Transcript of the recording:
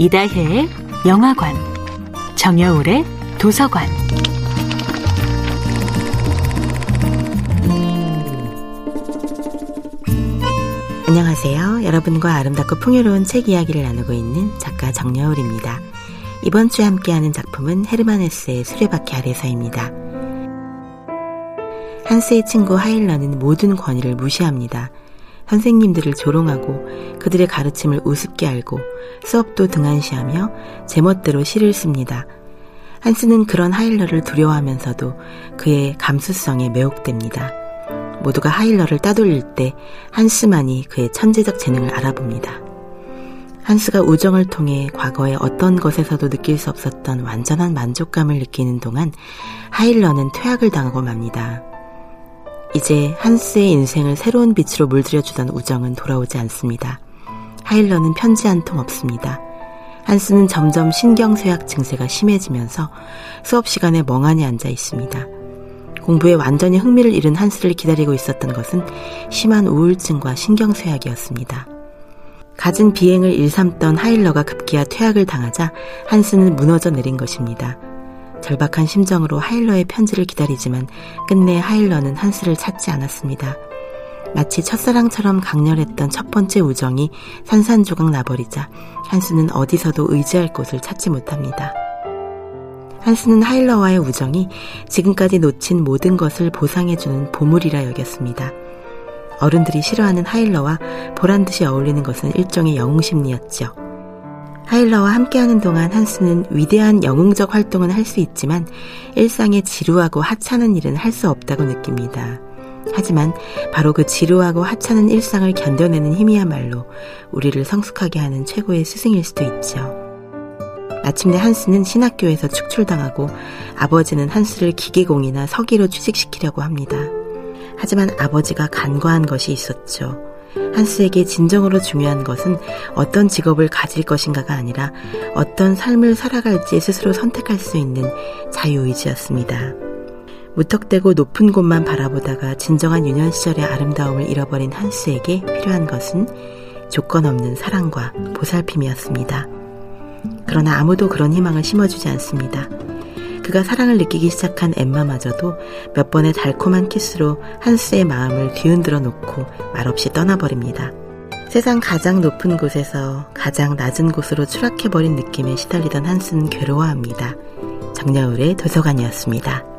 이다혜의 영화관, 정여울의 도서관. 안녕하세요. 여러분과 아름답고 풍요로운 책 이야기를 나누고 있는 작가 정여울입니다. 이번 주에 함께하는 작품은 헤르만 헤스의 수레바퀴 아래서입니다. 한스의 친구 하일러는 모든 권위를 무시합니다. 선생님들을 조롱하고 그들의 가르침을 우습게 알고 수업도 등한시하며 제멋대로 시를 씁니다. 한스는 그런 하일러를 두려워하면서도 그의 감수성에 매혹됩니다. 모두가 하일러를 따돌릴 때 한스만이 그의 천재적 재능을 알아봅니다. 한스가 우정을 통해 과거의 어떤 것에서도 느낄 수 없었던 완전한 만족감을 느끼는 동안 하일러는 퇴학을 당하고 맙니다. 이제 한스의 인생을 새로운 빛으로 물들여주던 우정은 돌아오지 않습니다. 하일러는 편지 한 통 없습니다. 한스는 점점 신경쇠약 증세가 심해지면서 수업 시간에 멍하니 앉아 있습니다. 공부에 완전히 흥미를 잃은 한스를 기다리고 있었던 것은 심한 우울증과 신경쇠약이었습니다. 갖은 비행을 일삼던 하일러가 급기야 퇴학을 당하자 한스는 무너져 내린 것입니다. 절박한 심정으로 하일러의 편지를 기다리지만 끝내 하일러는 한스를 찾지 않았습니다. 마치 첫사랑처럼 강렬했던 첫 번째 우정이 산산조각 나버리자 한스는 어디서도 의지할 곳을 찾지 못합니다. 한스는 하일러와의 우정이 지금까지 놓친 모든 것을 보상해주는 보물이라 여겼습니다. 어른들이 싫어하는 하일러와 보란듯이 어울리는 것은 일종의 영웅심리였죠. 하일러와 함께하는 동안 한스는 위대한 영웅적 활동은 할 수 있지만 일상에 지루하고 하찮은 일은 할 수 없다고 느낍니다. 하지만 바로 그 지루하고 하찮은 일상을 견뎌내는 힘이야말로 우리를 성숙하게 하는 최고의 스승일 수도 있죠. 마침내 한스는 신학교에서 축출당하고 아버지는 한스를 기계공이나 서기로 취직시키려고 합니다. 하지만 아버지가 간과한 것이 있었죠. 한스에게 진정으로 중요한 것은 어떤 직업을 가질 것인가가 아니라 어떤 삶을 살아갈지 스스로 선택할 수 있는 자유의지였습니다. 무턱대고 높은 곳만 바라보다가 진정한 유년 시절의 아름다움을 잃어버린 한스에게 필요한 것은 조건 없는 사랑과 보살핌이었습니다. 그러나 아무도 그런 희망을 심어주지 않습니다. 그가 사랑을 느끼기 시작한 엠마마저도 몇 번의 달콤한 키스로 한스의 마음을 뒤흔들어 놓고 말없이 떠나버립니다. 세상 가장 높은 곳에서 가장 낮은 곳으로 추락해버린 느낌에 시달리던 한스는 괴로워합니다. 정여울의 도서관이었습니다.